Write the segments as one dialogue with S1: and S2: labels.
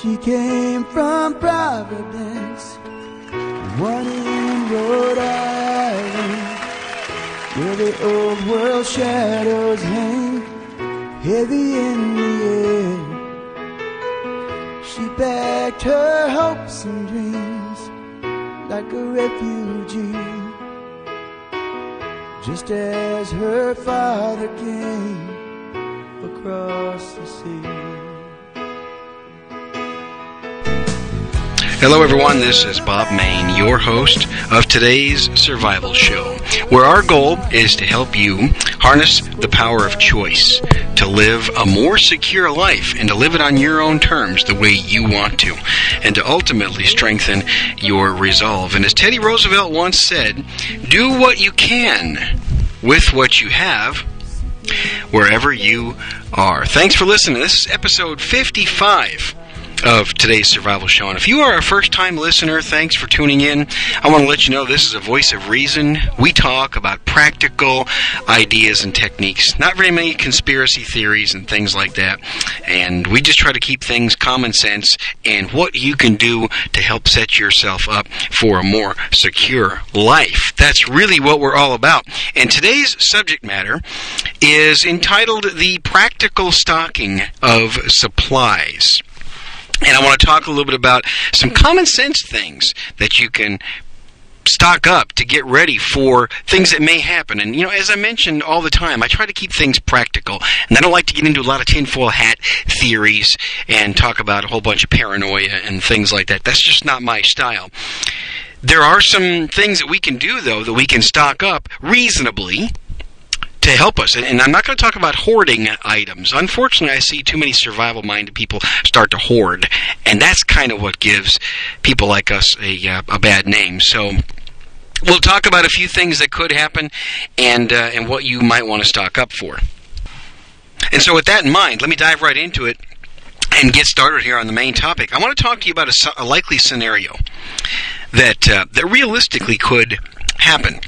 S1: She came from Providence, one in Rhode Island, where the old world shadows hang heavy in the air. She packed her hopes and dreams like a refugee, just as her father came across the sea.
S2: Hello, everyone. This is Bob Mayne, your host of today's Survival Show, where our goal is to help you harness the power of choice to live a more secure life and to live it on your own terms the way you want to, and to ultimately strengthen your resolve. And as Teddy Roosevelt once said, do what you can with what you have wherever you are. Thanks for listening. This is episode 55 of today's survival show. And if you are a first time listener, thanks for tuning in. I want to let you know this is a voice of reason. We talk about practical ideas and techniques, not very many conspiracy theories and things like that. And we just try to keep things common sense and what you can do to help set yourself up for a more secure life. That's really what we're all about. And today's subject matter is entitled The Practical Stocking of Supplies. And I want to talk a little bit about some common sense things that you can stock up to get ready for things that may happen. And, you know, as I mentioned all the time, I try to keep things practical. And I don't like to get into a lot of tinfoil hat theories and talk about a whole bunch of paranoia and things like that. That's just not my style. There are some things that we can do, though, that we can stock up reasonably to help us. And I'm not going to talk about hoarding items. Unfortunately, I see too many survival minded people start to hoard, and that's kind of what gives people like us a, uh, a bad name. So we'll talk about a few things that could happen and, uh, and what you might want to stock up for. And so, with that in mind, let me dive right into it and get started here on the main topic. I want to talk to you about a, a likely scenario that uh, that realistically could happen.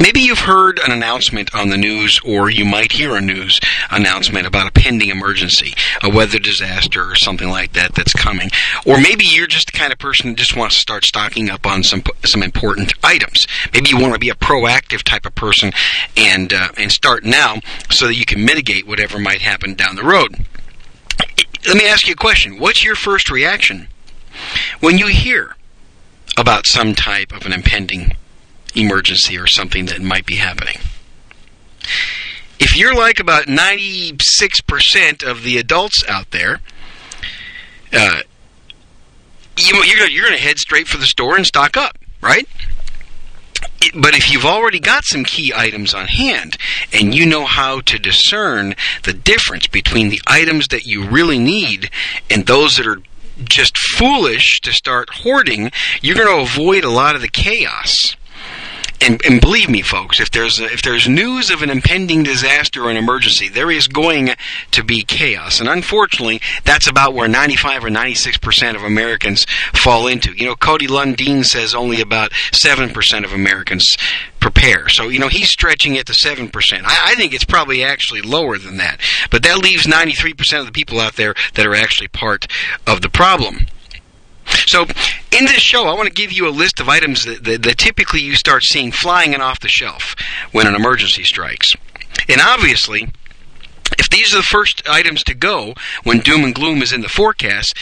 S2: Maybe you've heard an announcement on the news, or you might hear a news announcement about a pending emergency, a weather disaster, or something like that that's coming. Or maybe you're just the kind of person that just wants to start stocking up on some some important items. Maybe you want to be a proactive type of person and uh, and start now so that you can mitigate whatever might happen down the road. Let me ask you a question. What's your first reaction when you hear about some type of an impending emergency or something that might be happening. If you're like about 96% of the adults out there, uh, you, are you're going to head straight for the store and stock up, right? But if you've already got some key items on hand and you know how to discern the difference between the items that you really need and those that are just foolish to start hoarding, you're going to avoid a lot of the chaos and, and believe me, folks, if there's if there's news of an impending disaster or an emergency, there is going to be chaos, and unfortunately, that's about where 95 or 96 percent of Americans fall into. You know, Cody Lundin says only about seven percent of Americans prepare. So you know, he's stretching it to seven percent. I, I think it's probably actually lower than that, but that leaves 93 percent of the people out there that are actually part of the problem. So, in this show, I want to give you a list of items that, that, that typically you start seeing flying in off the shelf when an emergency strikes. And obviously, if these are the first items to go when doom and gloom is in the forecast,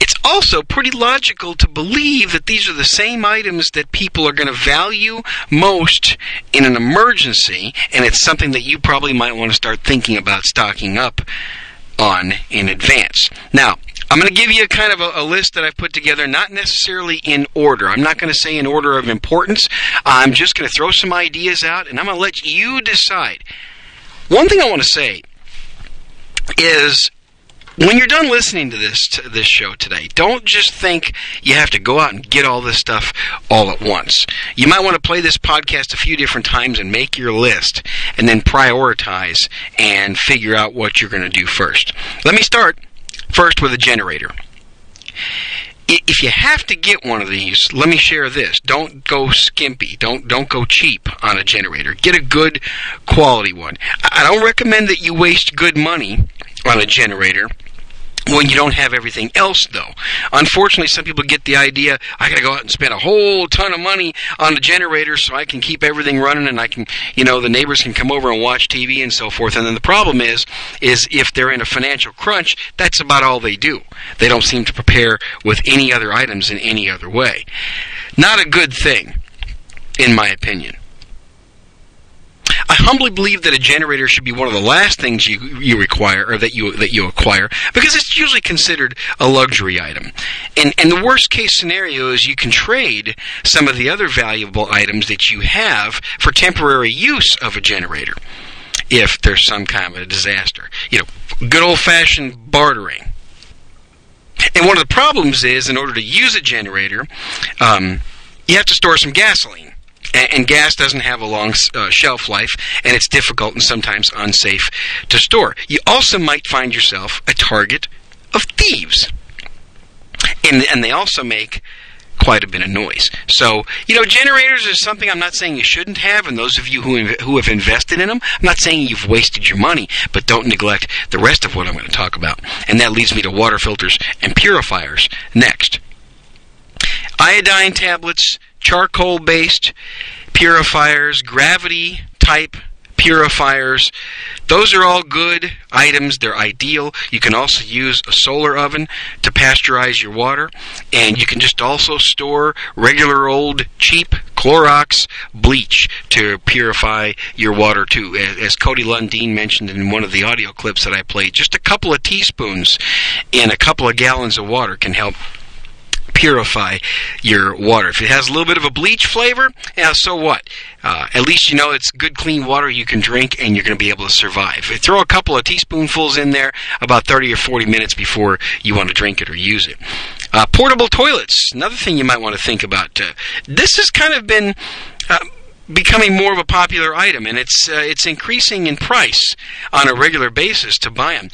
S2: it's also pretty logical to believe that these are the same items that people are going to value most in an emergency, and it's something that you probably might want to start thinking about stocking up on in advance. Now, I'm going to give you kind of a, a, list that I've put together, not necessarily in order. I'm not going to say in order of importance. I'm just going to throw some ideas out, and I'm going to let you decide. One thing I want to say is when you're done listening to this to this show today, don't just think you have to go out and get all this stuff all at once. You might want to play this podcast a few different times and make your list and then prioritize and figure out what you're going to do first. Let me start First, with a generator. If you have to get one of these, let me share this. Don't go skimpy. Don't don't go cheap on a generator. Get a good quality one. I don't recommend that you waste good money on a generator when you don't have everything else though. Unfortunately, some people get the idea I got to go out and spend a whole ton of money on a generator so I can keep everything running and I can, you know, the neighbors can come over and watch TV and so forth. And then the problem is is if they're in a financial crunch, that's about all they do. They don't seem to prepare with any other items in any other way. Not a good thing in my opinion. I humbly believe that a generator should be one of the last things you you require or that you that you acquire because it's usually considered a luxury item. And and the worst case scenario is you can trade some of the other valuable items that you have for temporary use of a generator if there's some kind of a disaster. You know, good old fashioned bartering. And one of the problems is, in order to use a generator, um, you have to store some gasoline and, and gas doesn't have a long uh, shelf life, and it's difficult and sometimes unsafe to store. You also might find yourself a target of thieves, and and they also make quite a bit of noise. So, you know, generators is something I'm not saying you shouldn't have, and those of you who, inv- who have invested in them, I'm not saying you've wasted your money, but don't neglect the rest of what I'm going to talk about. And that leads me to water filters and purifiers next. Iodine tablets, charcoal based purifiers, gravity type purifiers. Those are all good items. They're ideal. You can also use a solar oven to pasteurize your water. And you can just also store regular old cheap Clorox bleach to purify your water too. As Cody Lundin mentioned in one of the audio clips that I played, just a couple of teaspoons in a couple of gallons of water can help purify your water. If it has a little bit of a bleach flavor, yeah, so what? Uh, at least you know it's good, clean water you can drink, and you're going to be able to survive. Throw a couple of teaspoonfuls in there about 30 or 40 minutes before you want to drink it or use it. Uh, portable toilets, another thing you might want to think about. Uh, this has kind of been becoming more of a popular item, and it's uh, it's increasing in price on a regular basis to buy them.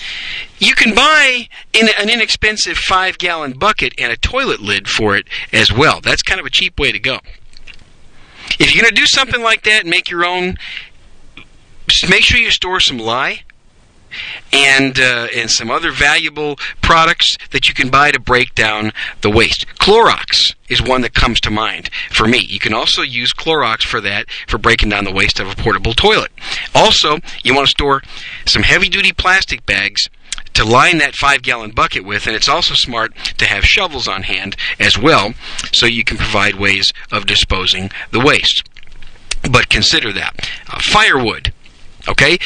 S2: You can buy in an inexpensive five gallon bucket and a toilet lid for it as well. That's kind of a cheap way to go. If you're going to do something like that and make your own, make sure you store some lye and uh, and some other valuable products that you can buy to break down the waste. Clorox is one that comes to mind for me. You can also use Clorox for that for breaking down the waste of a portable toilet. Also, you want to store some heavy duty plastic bags to line that five gallon bucket with, and it's also smart to have shovels on hand as well so you can provide ways of disposing the waste. But consider that. Uh, firewood. Okay?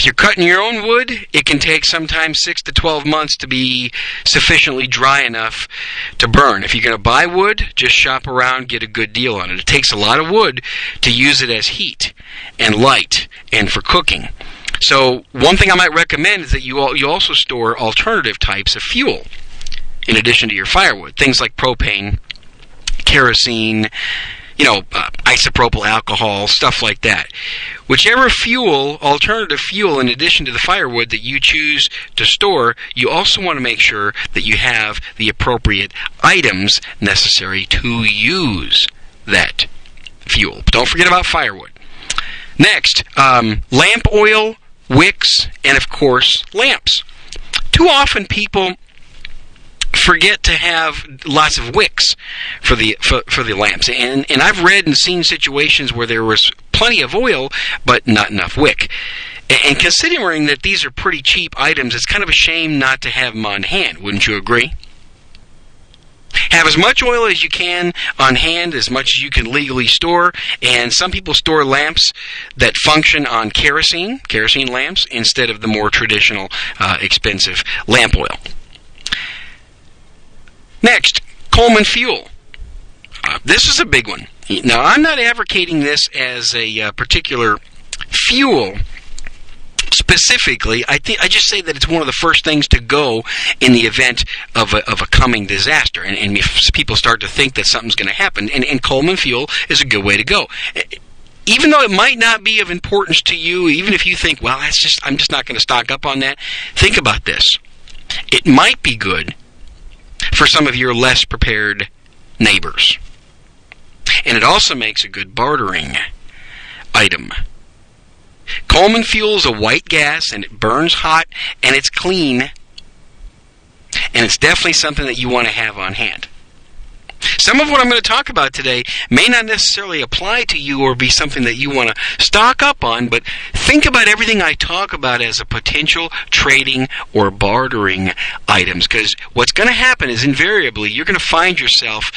S2: If you're cutting your own wood, it can take sometimes 6 to 12 months to be sufficiently dry enough to burn. If you're going to buy wood, just shop around, get a good deal on it. It takes a lot of wood to use it as heat and light and for cooking. So, one thing I might recommend is that you you also store alternative types of fuel in addition to your firewood. Things like propane, kerosene, you know, uh, isopropyl alcohol, stuff like that. Whichever fuel, alternative fuel, in addition to the firewood that you choose to store, you also want to make sure that you have the appropriate items necessary to use that fuel. Don't forget about firewood. Next, um, lamp oil, wicks, and of course, lamps. Too often people forget to have lots of wicks for the for, for the lamps. And and I've read and seen situations where there was plenty of oil but not enough wick. And considering that these are pretty cheap items, it's kind of a shame not to have them on hand. Wouldn't you agree? Have as much oil as you can on hand, as much as you can legally store. And some people store lamps that function on kerosene, kerosene lamps, instead of the more traditional, uh, expensive lamp oil. Next, Coleman Fuel. Uh, this is a big one. Now, I'm not advocating this as a uh, particular fuel specifically. I think I just say that it's one of the first things to go in the event of a, of a coming disaster, and, and if people start to think that something's going to happen, and, and Coleman Fuel is a good way to go even though it might not be of importance to you, even if you think, well, that's just I'm just not going to stock up on that, think about this. It might be good for some of your less prepared neighbors. And it also makes a good bartering item. Coleman fuel is a white gas and it burns hot and it's clean. And it's definitely something that you want to have on hand. Some of what I'm going to talk about today may not necessarily apply to you or be something that you want to stock up on, but think about everything I talk about as a potential trading or bartering items because what's going to happen is invariably you're going to find yourself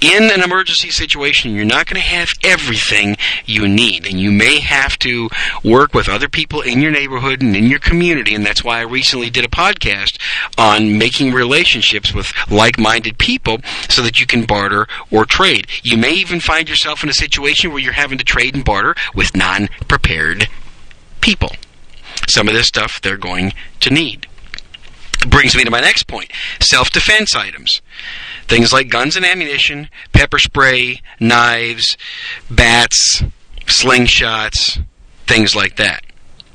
S2: in an emergency situation, you're not going to have everything you need. And you may have to work with other people in your neighborhood and in your community. And that's why I recently did a podcast on making relationships with like minded people so that you can barter or trade. You may even find yourself in a situation where you're having to trade and barter with non prepared people. Some of this stuff they're going to need. Brings me to my next point self defense items. Things like guns and ammunition, pepper spray, knives, bats, slingshots, things like that.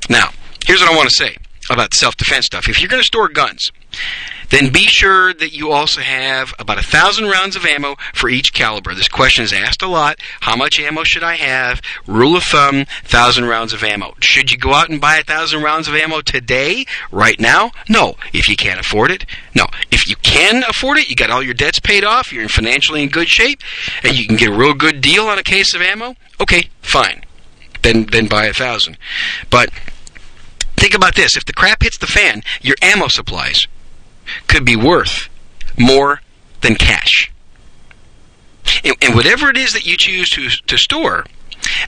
S2: Now, here's what I want to say about self defense stuff. If you're going to store guns, then be sure that you also have about a thousand rounds of ammo for each caliber. This question is asked a lot. How much ammo should I have? Rule of thumb, thousand rounds of ammo. Should you go out and buy a thousand rounds of ammo today, right now? No. If you can't afford it, no. If you can afford it, you got all your debts paid off, you're financially in good shape, and you can get a real good deal on a case of ammo, okay, fine. Then then buy a thousand. But think about this. If the crap hits the fan, your ammo supplies could be worth more than cash. And, and, whatever it is that you choose to, to store,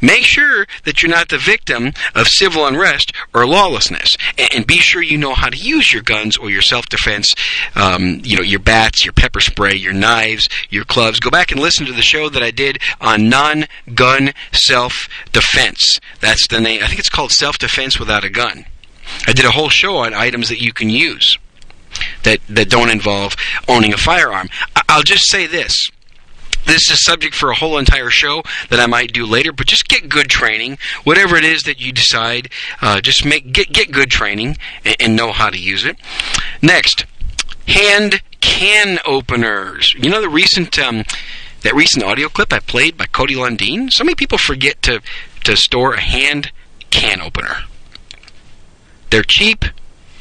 S2: make sure that you're not the victim of civil unrest or lawlessness. And, and be sure you know how to use your guns or your self-defense, um, you know, your bats, your pepper spray, your knives, your clubs. Go back and listen to the show that I did on non-gun self-defense. That's the name. I think it's called Self-Defense Without a Gun. I did a whole show on items that you can use that, that don't involve owning a firearm. I'll just say this. This is a subject for a whole entire show that I might do later, but just get good training. Whatever it is that you decide, uh, just make get get good training and, and know how to use it. Next, hand can openers. You know the recent um, that recent audio clip I played by Cody Lundin. So many people forget to to store a hand can opener. They're cheap.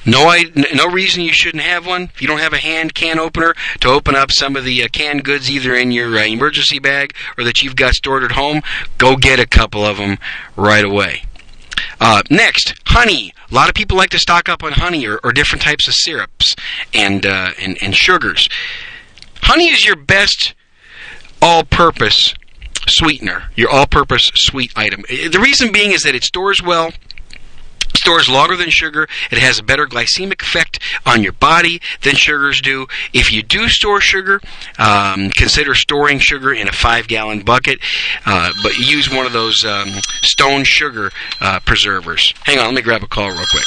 S2: No, no reason you shouldn't have one. If you don't have a hand can opener to open up some of the uh, canned goods, either in your uh, emergency bag or that you've got stored at home, go get a couple of them right away. Uh, next, honey. A lot of people like to stock up on honey or, or different types of syrups and, uh, and and sugars. Honey is your best all-purpose sweetener, your all-purpose sweet item. The reason being is that it stores well stores longer than sugar. It has a better glycemic effect on your body than sugars do. If you do store sugar, um, consider storing sugar in a five gallon bucket, uh, but use one of those um, stone sugar uh, preservers. Hang on, let me grab a call real quick.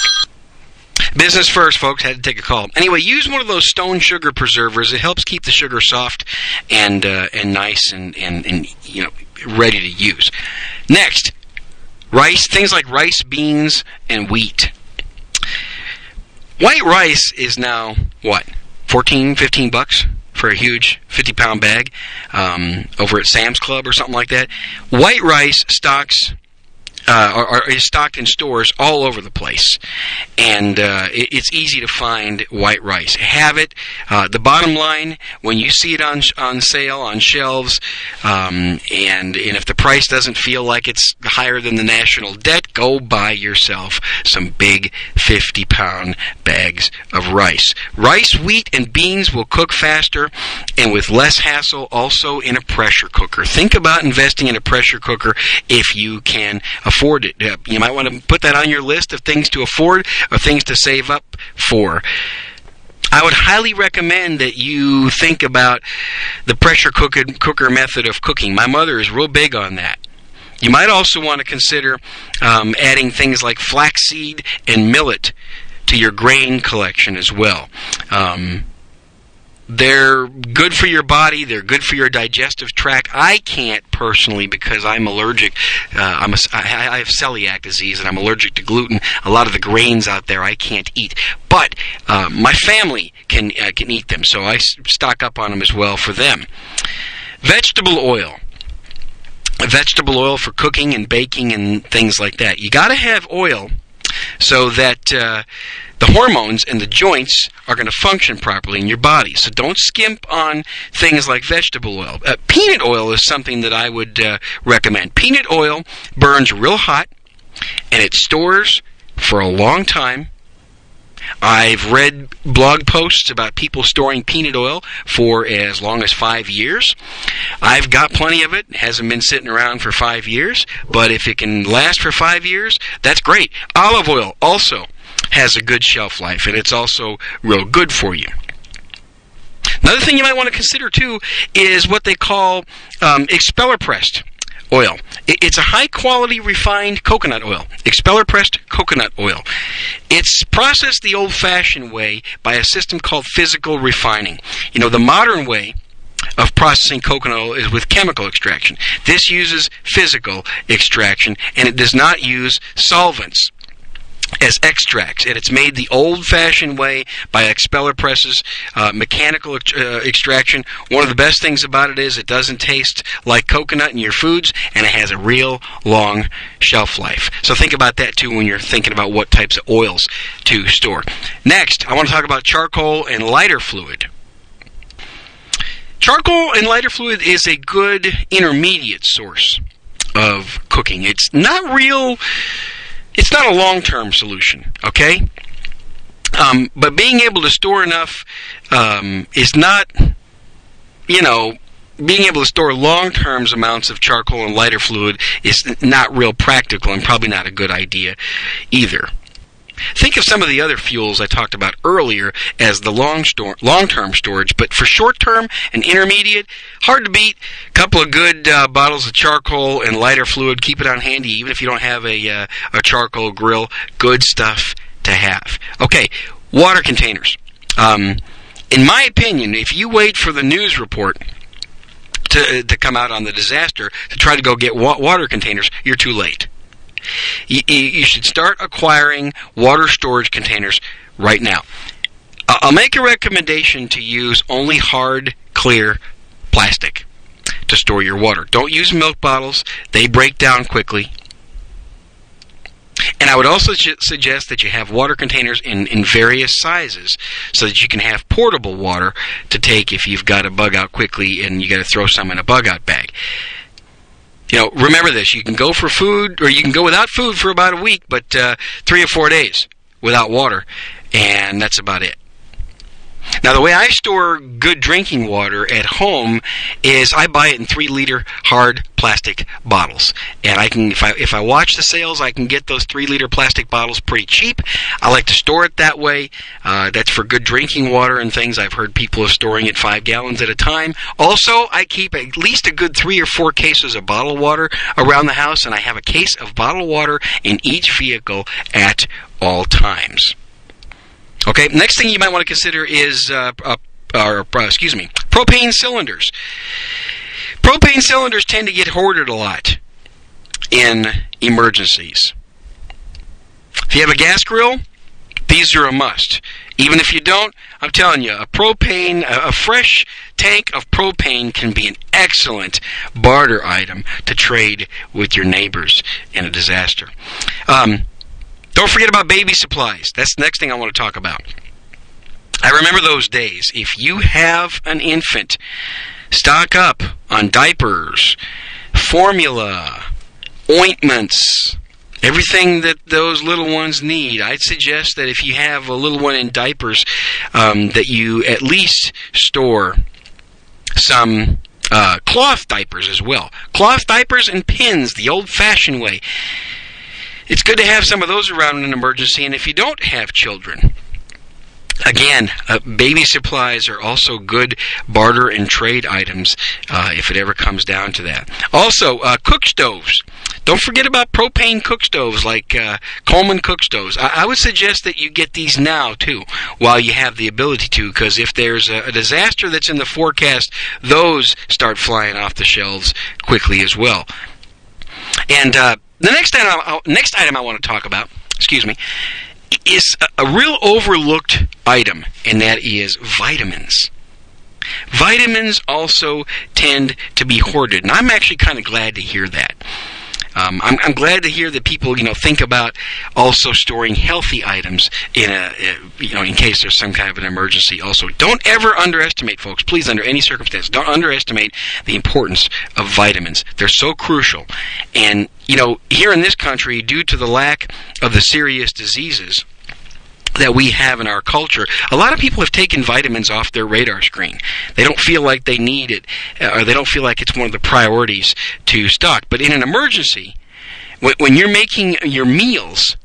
S2: Business first, folks. Had to take a call. Anyway, use one of those stone sugar preservers. It helps keep the sugar soft and uh, and nice and, and and you know ready to use. Next, rice, things like rice, beans, and wheat. White rice is now what 14, 15 bucks for a huge 50 pound bag um, over at Sam's Club or something like that. White rice stocks uh, are, are, stocked in stores all over the place, and uh, it, it's easy to find white rice. Have it. Uh, the bottom line, when you see it on on sale on shelves, um, and and if the price doesn't feel like it's higher than the national debt, go buy yourself some big 50 pound bags of rice. Rice, wheat, and beans will cook faster and with less hassle. Also in a pressure cooker. Think about investing in a pressure cooker if you can afford it. You might want to put that on your list of things to afford or things to save up for. I would highly recommend that you think about the pressure cooker, cooker method of cooking. My mother is real big on that. You might also want to consider um, adding things like flaxseed and millet to your grain collection as well. Um, they're good for your body. They're good for your digestive tract. I can't personally because I'm allergic. Uh, I'm a, I, I have celiac disease and I'm allergic to gluten. A lot of the grains out there I can't eat, but uh, my family can uh, can eat them, so I stock up on them as well for them. Vegetable oil. vegetable oil for cooking and baking and things like that. You got to have oil so that uh, the hormones and the joints are going to function properly in your body. So don't skimp on things like vegetable oil. Uh, peanut oil is something that I would uh, recommend. Peanut oil burns real hot and it stores for a long time I've read blog posts about people storing peanut oil for as long as five years. I've got plenty of it. it. Hasn't been sitting around for five years, but if it can last for five years, that's great. Olive oil also has a good shelf life, and it's also real good for you. Another thing you might want to consider too is what they call um, expeller pressed oil. It's a high quality refined coconut oil, expeller pressed coconut oil. It's processed the old fashioned way by a system called physical refining. You know, the modern way of processing coconut oil is with chemical extraction. This uses physical extraction and it does not use solvents as extracts, and it's made the old-fashioned way by expeller presses, uh, mechanical uh, extraction. One of the best things about it is it doesn't taste like coconut in your foods, and it has a real long shelf life. So think about that too when you're thinking about what types of oils to store. Next, I want to talk about charcoal and lighter fluid. Charcoal and lighter fluid is a good intermediate source of cooking. It's not real it's not a long term solution, okay? Um, but being able to store enough um, is not, you know, being able to store long term amounts of charcoal and lighter fluid is not real practical and probably not a good idea either. Think of some of the other fuels I talked about earlier as the long store, long-term storage, but for short-term and intermediate, hard to beat. A couple of good uh, bottles of charcoal and lighter fluid. Keep it on handy, even if you don't have a uh, a charcoal grill. Good stuff to have. Okay, water containers. Um, in my opinion, if you wait for the news report to to come out on the disaster to try to go get wa- water containers, you're too late. You, you should start acquiring water storage containers right now. Uh, I'll make a recommendation to use only hard, clear plastic to store your water. Don't use milk bottles, they break down quickly. And I would also suggest that you have water containers in, in various sizes so that you can have portable water to take if you've got a bug out quickly and you got to throw some in a bug out bag you know, remember this: you can go for food, or you can go without food for about a week, but uh, three or four days without water, and that's about it. Now, the way I store good drinking water at home is I buy it in three liter hard plastic bottles, and I can if I if I watch the sales, I can get those three liter plastic bottles pretty cheap. I like to store it that way. Uh, that's for good drinking water and things. I've heard people are storing it five gallons at a time. Also, I keep at least a good three or four cases of bottled water around the house, and I have a case of bottled water in each vehicle at all times. Okay, next thing you might want to consider is, uh, uh, or, uh, excuse me, propane cylinders. Propane cylinders tend to get hoarded a lot in emergencies. If you have a gas grill, these are a must. Even if you don't, I'm telling you, a propane, a fresh tank of propane can be an excellent barter item to trade with your neighbors in a disaster. Um, don't forget about baby supplies. That's the next thing I want to talk about. I remember those days. If you have an infant, stock up on diapers, formula, ointments, everything that those little ones need. I'd suggest that if you have a little one in diapers, um, that you at least store some uh, cloth diapers as well. Cloth diapers and pins, the old fashioned way it's good to have some of those around in an emergency. And if you don't have children, Again, uh, baby supplies are also good barter and trade items uh, if it ever comes down to that. Also, uh, cook stoves. Don't forget about propane cook stoves like uh, Coleman cook stoves. I-, I, would suggest that you get these now too, while you have the ability to, because if there's a-, a disaster that's in the forecast, those start flying off the shelves quickly as well. And uh, the next item, I, next item I want to talk about, excuse me, is a, a real overlooked item, and that is vitamins. Vitamins also tend to be hoarded, and I'm actually kind of glad to hear that. Um, I'm, I'm, glad to hear that people, you know, think about also storing healthy items in a, you know, in case there's some kind of an emergency. Also, don't ever underestimate, folks. Please, under any circumstance, don't underestimate the importance of vitamins. They're so crucial. And you know, here in this country, due to the lack of the serious diseases that we have in our culture, a lot of people have taken vitamins off their radar screen. They don't feel like they need it, uh, or they don't feel like it's one of the priorities to stock. But in an emergency, when, you're making your meals,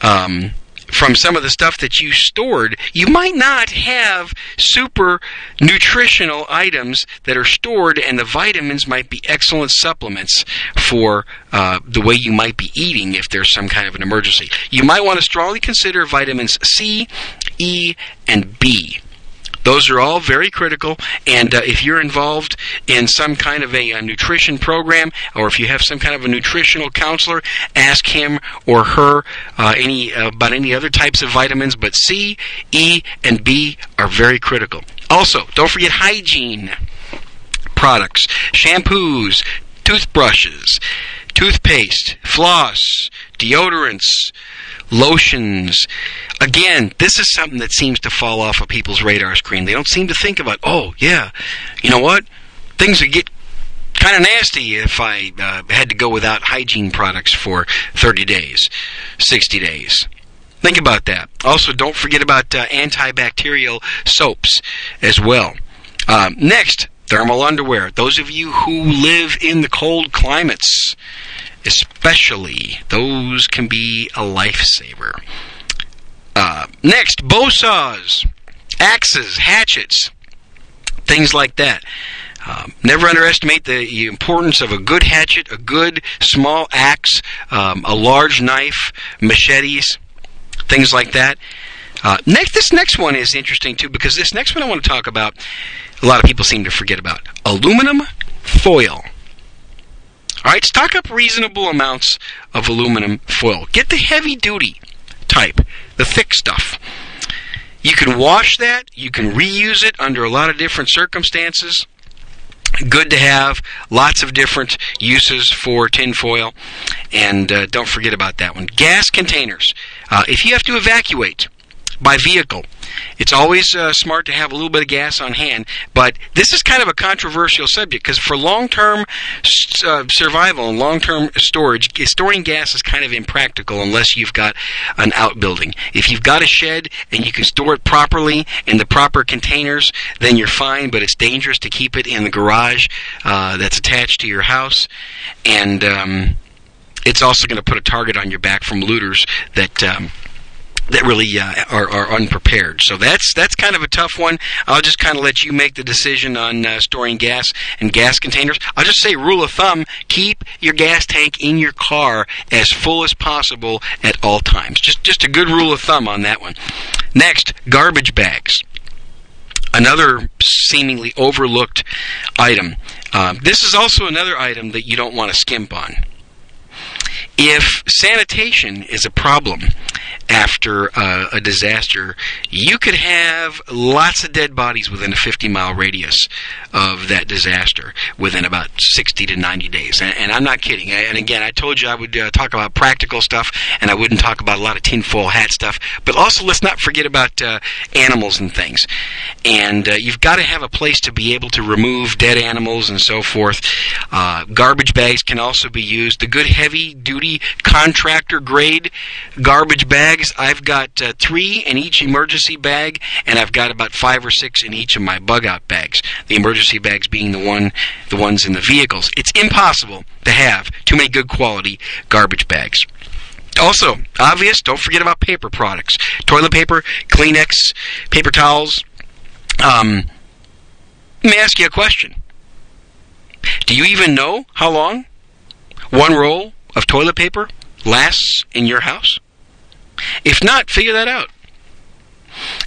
S2: um, from some of the stuff that you stored, you might not have super nutritional items that are stored, and the vitamins might be excellent supplements for uh, the way you might be eating if there's some kind of an emergency. You might want to strongly consider vitamins C, E, and B. Those are all very critical, and uh, if you're involved in some kind of a, a, nutrition program, or if you have some kind of a nutritional counselor, ask him or her uh, any uh, about any other types of vitamins. But C, E, and B are very critical. Also, don't forget hygiene products, shampoos, toothbrushes, toothpaste, floss, deodorants, lotions. Again, this is something that seems to fall off of people's radar screen. They don't seem to think about, oh, yeah, you know what? Things would get kind of nasty if I uh, had to go without hygiene products for 30 days, 60 days. Think about that. Also, don't forget about uh, antibacterial soaps as well. Uh, next, thermal underwear. Those of you who live in the cold climates, especially, those can be a lifesaver. Uh, next, bow saws, axes, hatchets, things like that. Um, never underestimate the importance of a good hatchet, a good small axe, um, a large knife, machetes, things like that. Uh, next, this next one is interesting too because this next one I want to talk about. A lot of people seem to forget about aluminum foil. All right, stock up reasonable amounts of aluminum foil. Get the heavy duty type, the thick stuff. You can wash that, you can reuse it under a lot of different circumstances. Good to have lots of different uses for tinfoil, and uh, don't forget about that one. Gas containers. Uh, if you have to evacuate by vehicle, it's always uh, smart to have a little bit of gas on hand, but this is kind of a controversial subject because for long-term uh, survival and long-term storage, storing gas is kind of impractical unless you've got an outbuilding. If you've got a shed and you can store it properly in the proper containers, then you're fine. But it's dangerous to keep it in the garage uh, that's attached to your house, and um, it's also going to put a target on your back from looters that. Um, that really uh, are, are, unprepared. So that's that's kind of a tough one. I'll just kind of let you make the decision on uh, storing gas and gas containers. I'll just say rule of thumb: keep your gas tank in your car as full as possible at all times. Just just a good rule of thumb on that one. Next, garbage bags. Another seemingly overlooked item. Uh, this is also another item that you don't want to skimp on. If sanitation is a problem after uh, a disaster, you could have lots of dead bodies within a 50 mile radius of that disaster within about 60 to 90 days. And, and I'm not kidding. And again, I told you I would uh, talk about practical stuff and I wouldn't talk about a lot of tinfoil hat stuff. But also, let's not forget about uh, animals and things. And uh, you've got to have a place to be able to remove dead animals and so forth. Uh, garbage bags can also be used. The good heavy duty contractor grade garbage bags. I've got uh, three in each emergency bag, and I've got about five or six in each of my bug out bags. The emergency bags being the one, the ones in the vehicles. It's impossible to have too many good quality garbage bags. Also, obvious, don't forget about paper products. Toilet paper, Kleenex, paper towels. Um, let me ask you a question. Do you even know how long one roll of toilet paper lasts in your house? If not, figure that out.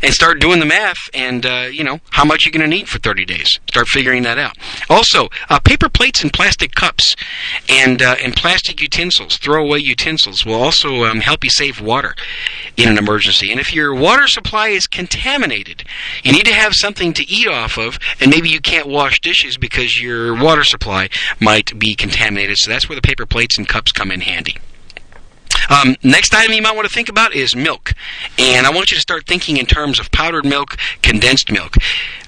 S2: and start doing the math and uh, you know how much you're going to need for 30 days. Start figuring that out. Also, uh, paper plates and plastic cups and uh, and plastic utensils, throwaway utensils, will also um, help you save water in an emergency. And if your water supply is contaminated, you need to have something to eat off of, and maybe you can't wash dishes because your water supply might be contaminated. So that's where the paper plates and cups come in handy. Um, next item you might want to think about is milk, and I want you to start thinking in terms of powdered milk, condensed milk.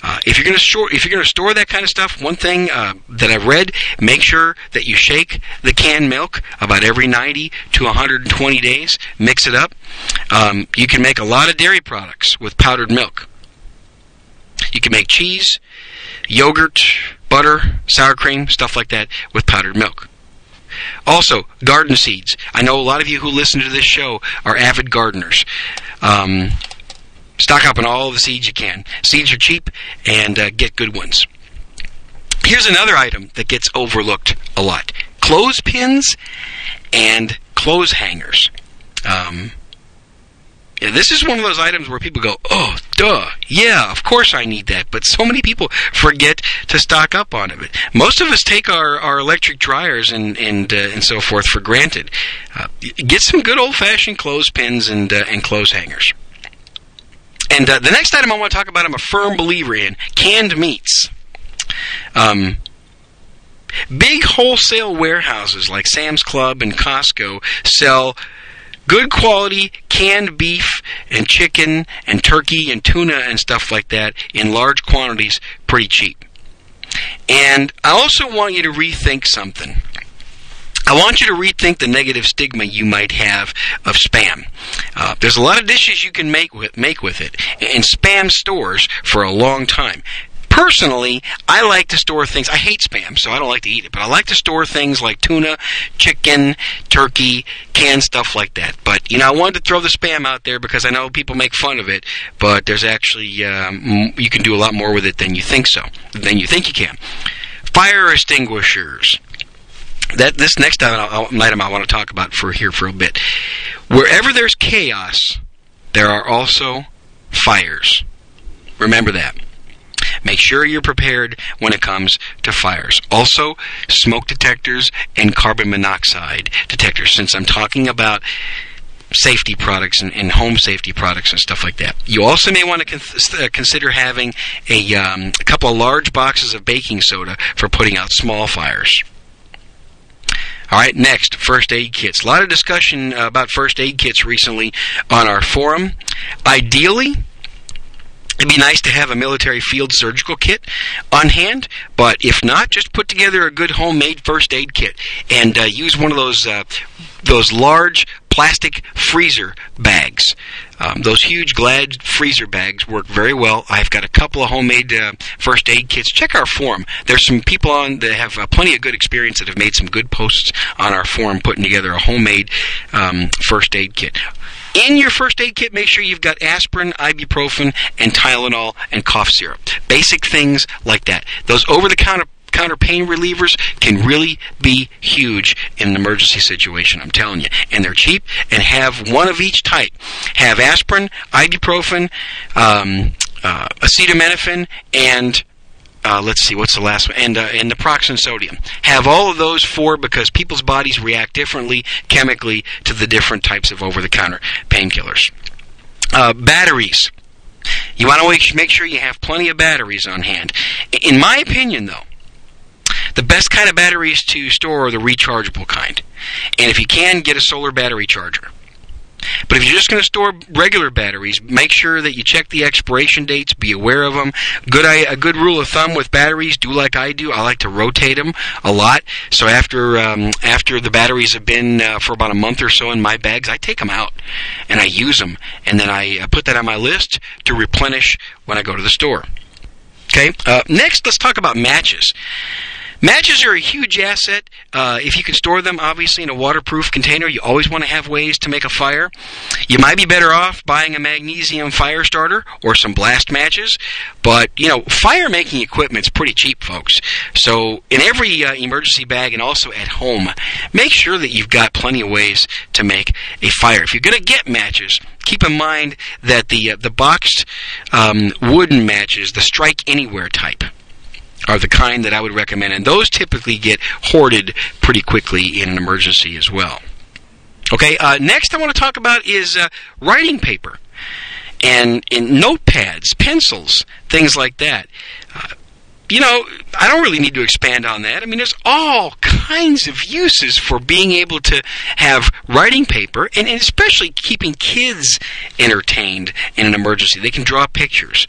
S2: Uh, if you're going to store, if you're going to store that kind of stuff, one thing uh, that I've read: make sure that you shake the canned milk about every 90 to 120 days. Mix it up. Um, you can make a lot of dairy products with powdered milk. You can make cheese, yogurt, butter, sour cream, stuff like that with powdered milk. Also, garden seeds. I know a lot of you who listen to this show are avid gardeners. Um, stock up on all the seeds you can. Seeds are cheap, and uh, get good ones. Here's another item that gets overlooked a lot clothespins and clothes hangers. Um, yeah, this is one of those items where people go, "Oh, duh, yeah, of course I need that." But so many people forget to stock up on it. Most of us take our, our electric dryers and and uh, and so forth for granted. Uh, get some good old fashioned clothespins and uh, and clothes hangers. And uh, the next item I want to talk about, I'm a firm believer in canned meats. Um, big wholesale warehouses like Sam's Club and Costco sell good quality canned beef and chicken and turkey and tuna and stuff like that in large quantities pretty cheap. And I also want you to rethink something. I want you to rethink the negative stigma you might have of spam. Uh, there's a lot of dishes you can make with make with it, and spam stores for a long time personally, I like to store things. I hate spam, so I don't like to eat it, but I like to store things like tuna, chicken, turkey, canned stuff like that. But you know, I wanted to throw the spam out there because I know people make fun of it, but there's actually um, you can do a lot more with it than you think so, than you think you can. Fire extinguishers. That this next item, item I want to talk about for here for a bit. Wherever there's chaos, there are also fires. Remember that. Make sure you're prepared when it comes to fires. Also, smoke detectors and carbon monoxide detectors, since I'm talking about safety products and, and, home safety products and stuff like that. You also may want to con- uh, consider having a, um, a couple of large boxes of baking soda for putting out small fires. All right, next, first aid kits. A lot of discussion about first aid kits recently on our forum. Ideally, It'd be nice to have a military field surgical kit on hand, but if not, just put together a good homemade first aid kit and uh, use one of those uh, those large plastic freezer bags. Um, those huge Glad freezer bags work very well. I've got a couple of homemade uh, first aid kits. Check our forum. There's some people on that have uh, plenty of good experience that have made some good posts on our forum putting together a homemade um, first aid kit. In your first aid kit, make sure you've got aspirin, ibuprofen, and Tylenol and cough syrup. Basic things like that. Those over the counter counter pain relievers can really be huge in an emergency situation. I'm telling you, and they're cheap and have one of each type. Have aspirin, ibuprofen, um, uh, acetaminophen, and uh, let's see, what's the last one? And, uh, and naproxen sodium. Have all of those four because people's bodies react differently chemically to the different types of over the counter painkillers. Uh, batteries. You want to make sure you have plenty of batteries on hand. In my opinion, though, the best kind of batteries to store are the rechargeable kind. And if you can, get a solar battery charger. But if you're just going to store regular batteries, make sure that you check the expiration dates, be aware of them. Good a good rule of thumb with batteries, do like I do. I like to rotate them a lot. So after um, after the batteries have been uh, for about a month or so in my bags, I take them out and I use them, and then I put that on my list to replenish when I go to the store. Okay. Uh, next, let's talk about matches. Matches are a huge asset. Uh, if you can store them, obviously, in a waterproof container, you always want to have ways to make a fire. You might be better off buying a magnesium fire starter or some blast matches, but, you know, fire making equipment's pretty cheap, folks. So, in every uh, emergency bag and also at home, make sure that you've got plenty of ways to make a fire. If you're going to get matches, keep in mind that the uh, the boxed um, wooden matches, the strike anywhere type, are the kind that I would recommend, and those typically get hoarded pretty quickly in an emergency as well. Okay, uh, next I want to talk about is uh, writing paper and in notepads, pencils, things like that. Uh, you know, I don't really need to expand on that. I mean, there's all kinds of uses for being able to have writing paper and, and especially keeping kids entertained in an emergency. They can draw pictures.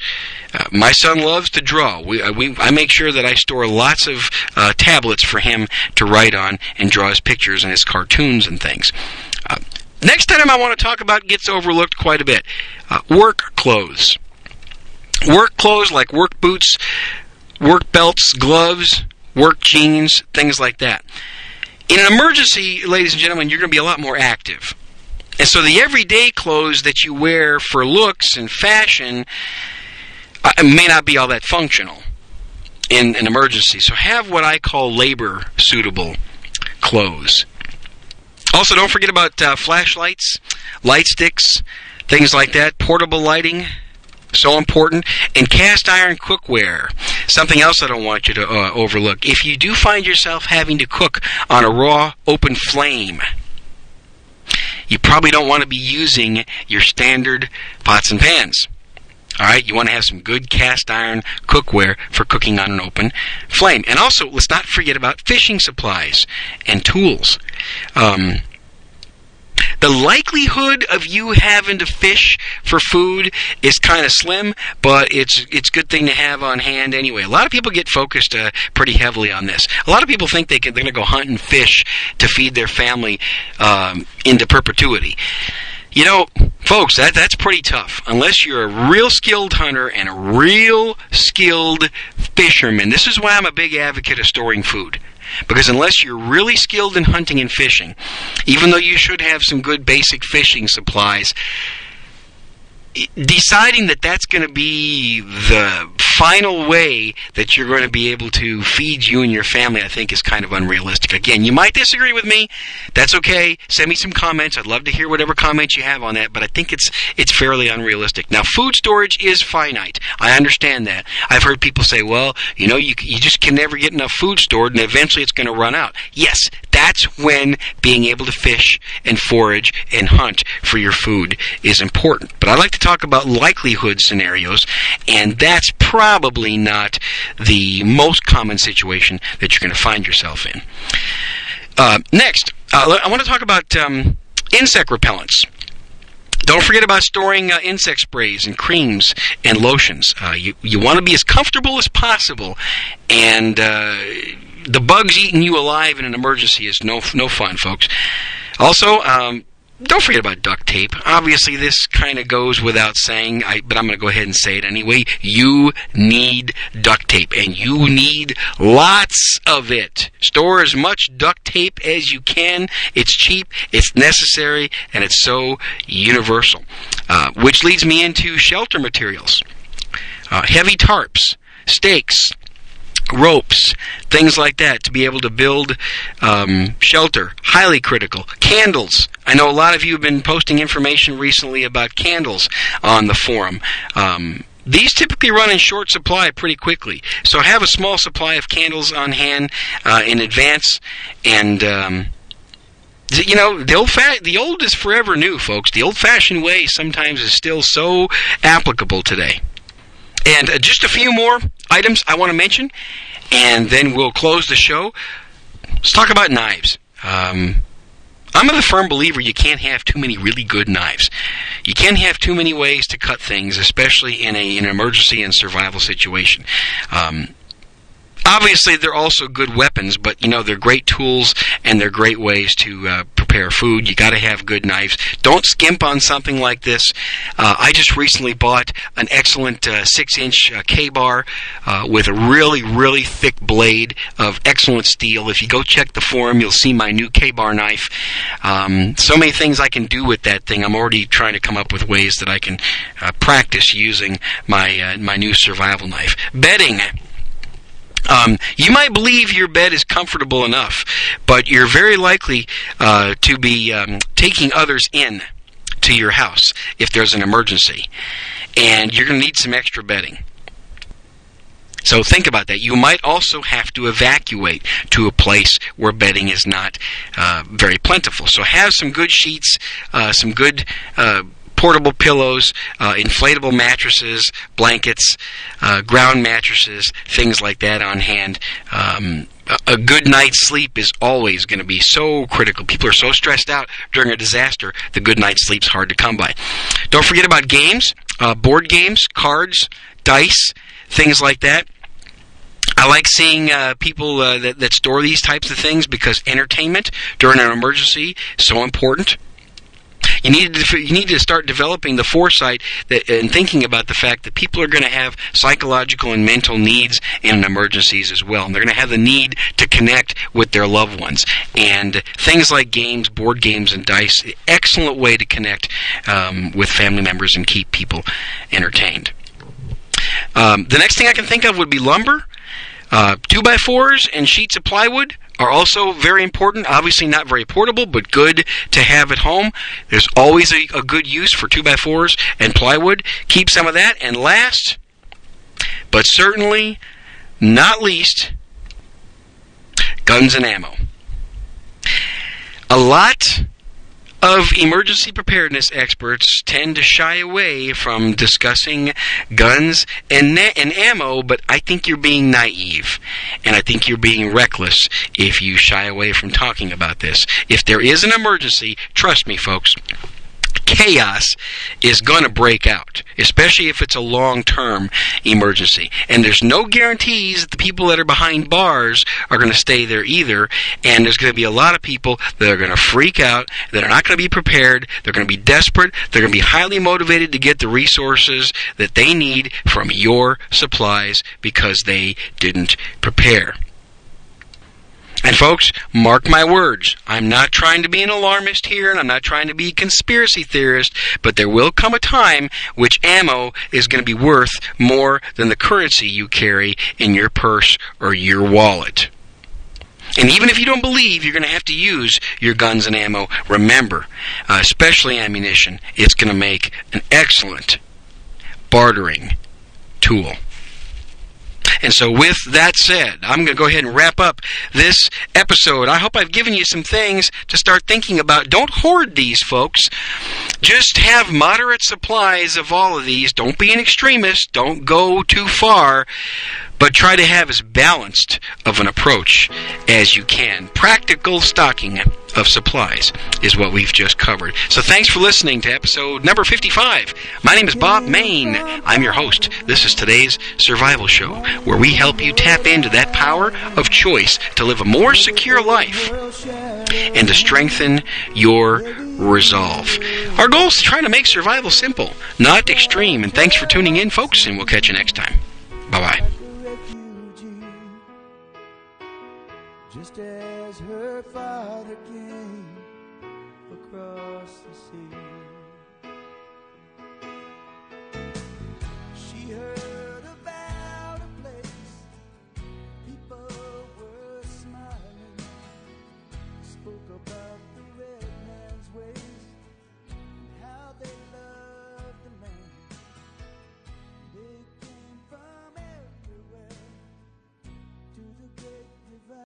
S2: Uh, my son loves to draw. We, uh, we, I make sure that I store lots of uh, tablets for him to write on and draw his pictures and his cartoons and things. Uh, next item I want to talk about gets overlooked quite a bit uh, work clothes. Work clothes like work boots, work belts, gloves, work jeans, things like that. In an emergency, ladies and gentlemen, you're going to be a lot more active. And so the everyday clothes that you wear for looks and fashion uh, may not be all that functional in an emergency. So have what I call labor suitable clothes. Also, don't forget about uh, flashlights, light sticks, things like that, portable lighting, so important. And cast iron cookware, something else I don't want you to uh, overlook. If you do find yourself having to cook on a raw, open flame, you probably don't want to be using your standard pots and pans. All right, you want to have some good cast iron cookware for cooking on an open flame. And also, let's not forget about fishing supplies and tools. Um, the likelihood of you having to fish for food is kind of slim, but it's it's a good thing to have on hand anyway. A lot of people get focused uh, pretty heavily on this. A lot of people think they can, they're going to go hunt and fish to feed their family um, into perpetuity. You know, folks, that that's pretty tough. Unless you're a real skilled hunter and a real skilled fisherman. This is why I'm a big advocate of storing food. Because unless you're really skilled in hunting and fishing, even though you should have some good basic fishing supplies, deciding that that's going to be the final way that you're going to be able to feed you and your family, I think, is kind of unrealistic. Again, you might disagree with me. That's okay. Send me some comments. I'd love to hear whatever comments you have on that, but I think it's it's fairly unrealistic. Now, food storage is finite. I understand that. I've heard people say, "Well, you know, you you just can never get enough food stored, and eventually it's going to run out." Yes, that's when being able to fish and forage and hunt for your food is important. But I like to talk about likelihood scenarios, and that's probably not the most common situation that you're going to find yourself in. Uh, next, uh, I want to talk about um, insect repellents. Don't forget about storing uh, insect sprays and creams and lotions. Uh, you you want to be as comfortable as possible, and uh, the bugs eating you alive in an emergency is no no fun, folks. Also, um, don't forget about duct tape. Obviously, this kind of goes without saying, I, but I'm going to go ahead and say it anyway. You need duct tape, and you need lots of it. Store as much duct tape as you can. It's cheap, it's necessary, and it's so universal. Uh, which leads me into shelter materials. Uh, heavy tarps, stakes, ropes, things like that to be able to build um, shelter. Highly critical. Candles. I know a lot of you have been posting information recently about candles on the forum. Um, these typically run in short supply pretty quickly, so have a small supply of candles on hand uh, in advance, and um, you know the old fa- the old is forever new, folks. The old-fashioned way sometimes is still so applicable today. And uh, just a few more items I want to mention, and then we'll close the show. Let's talk about knives. Um, I'm a firm believer you can't have too many really good knives. You can't have too many ways to cut things, especially in, a, in an emergency and survival situation. Um, obviously, they're also good weapons, but you know they're great tools and they're great ways to uh, prepare food. You got to have good knives. Don't skimp on something like this. Uh, I just recently bought an excellent uh, six-inch uh, KA-BAR uh, with a really, really thick blade of excellent steel. If you go check the forum, you'll see my new KA-BAR knife. Um, so many things I can do with that thing. I'm already trying to come up with ways that I can uh, practice using my my new survival knife. Bedding. Um, you might believe your bed is comfortable enough, but you're very likely uh, to be um, taking others in to your house if there's an emergency, and you're going to need some extra bedding. So think about that. You might also have to evacuate to a place where bedding is not uh, very plentiful. So have some good sheets, uh, some good uh, portable pillows, uh, inflatable mattresses, blankets, uh, ground mattresses, things like that on hand. Um, a good night's sleep is always going to be so critical. People are so stressed out during a disaster, the good night's sleep's hard to come by. Don't forget about games, uh, board games, cards, dice, things like that. I like seeing uh, people uh, that, that store these types of things because entertainment during an emergency is so important. You need to you need to start developing the foresight that, and thinking about the fact that people are going to have psychological and mental needs in emergencies as well, and they're going to have the need to connect with their loved ones. And things like games, board games, and dice, excellent way to connect um, with family members and keep people entertained. Um, the next thing I can think of would be lumber. Uh, two by fours and sheets of plywood are also very important. Obviously, not very portable, but good to have at home. There's always a, a good use for two by fours and plywood. Keep some of that. And last, but certainly not least, guns and ammo. A lot of emergency preparedness experts tend to shy away from discussing guns and, na- and ammo, but I think you're being naive. And I think you're being reckless if you shy away from talking about this. If there is an emergency, trust me, folks, chaos is going to break out, especially if it's a long term emergency. And there's no guarantees that the people that are behind bars are going to stay there either. And there's going to be a lot of people that are going to freak out, that are not going to be prepared, they're going to be desperate, they're going to be highly motivated to get the resources that they need from your supplies because they didn't prepare. And folks, mark my words. I'm not trying to be an alarmist here, and I'm not trying to be a conspiracy theorist, but there will come a time which ammo is going to be worth more than the currency you carry in your purse or your wallet. And even if you don't believe you're going to have to use your guns and ammo, remember, uh, especially ammunition, it's going to make an excellent bartering tool. And so, with that said, I'm going to go ahead and wrap up this episode. I hope I've given you some things to start thinking about. Don't hoard these, folks. Just have moderate supplies of all of these. Don't be an extremist. Don't go too far but try to have as balanced of an approach as you can. Practical stocking of supplies is what we've just covered. So thanks for listening to episode number 55. My name is Bob Mayne. I'm your host. This is today's survival show where we help you tap into that power of choice to live a more secure life and to strengthen your resolve. Our goal is to try to make survival simple, not extreme. And thanks for tuning in, folks, and we'll catch you next time. Bye bye.
S1: Just as her father came